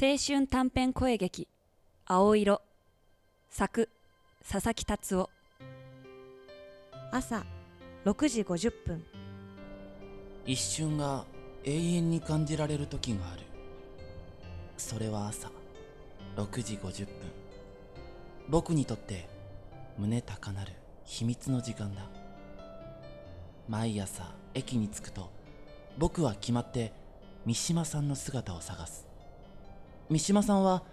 青春短編声劇「青色」作佐々木達夫。朝6時50分。一瞬が永遠に感じられる時がある。それは朝6時50分。僕にとって胸高鳴る秘密の時間だ。毎朝駅に着くと僕は決まって三島さんの姿を探す。三島さんは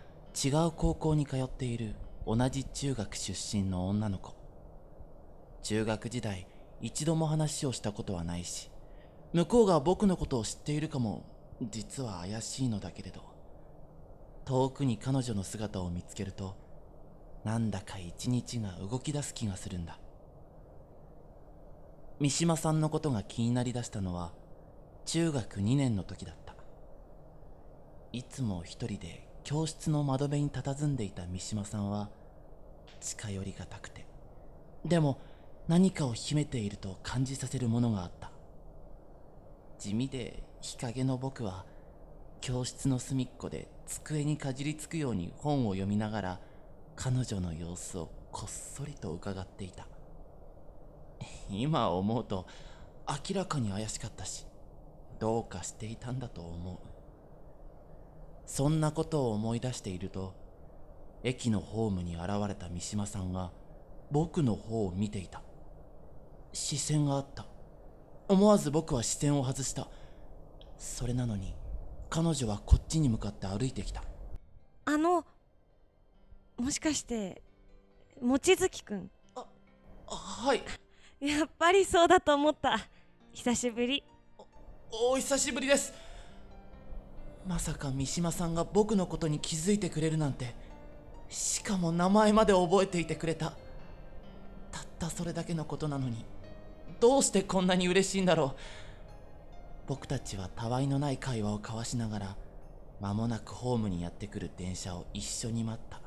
違う高校に通っている同じ中学出身の女の子。中学時代一度も話をしたことはないし向こうが僕のことを知っているかも実は怪しいのだけれど遠くに彼女の姿を見つけるとなんだか一日が動き出す気がするんだ。三島さんのことが気になりだしたのは中学2年の時だった。いつも一人で教室の窓辺に佇んでいた三島さんは近寄りがたくて。でも何かを秘めていると感じさせるものがあった。地味で日陰の僕は教室の隅っこで机にかじりつくように本を読みながら彼女の様子をこっそりと伺っていた。今思うと明らかに怪しかったしどうかしていたんだと思う。そんなことを思い出していると駅のホームに現れた三島さんが僕の方を見ていた。視線があった。思わず僕は視線を外した。それなのに彼女はこっちに向かって歩いてきた。あのもしかして望月くん？あはい。やっぱりそうだと思った。久しぶり。お久しぶりですまさか三島さんが僕のことに気づいてくれるなんてしかも名前まで覚えていてくれた。たったそれだけのことなのにどうしてこんなに嬉しいんだろう。僕たちはたわいのない会話を交わしながら間もなくホームにやってくる電車を一緒に待った。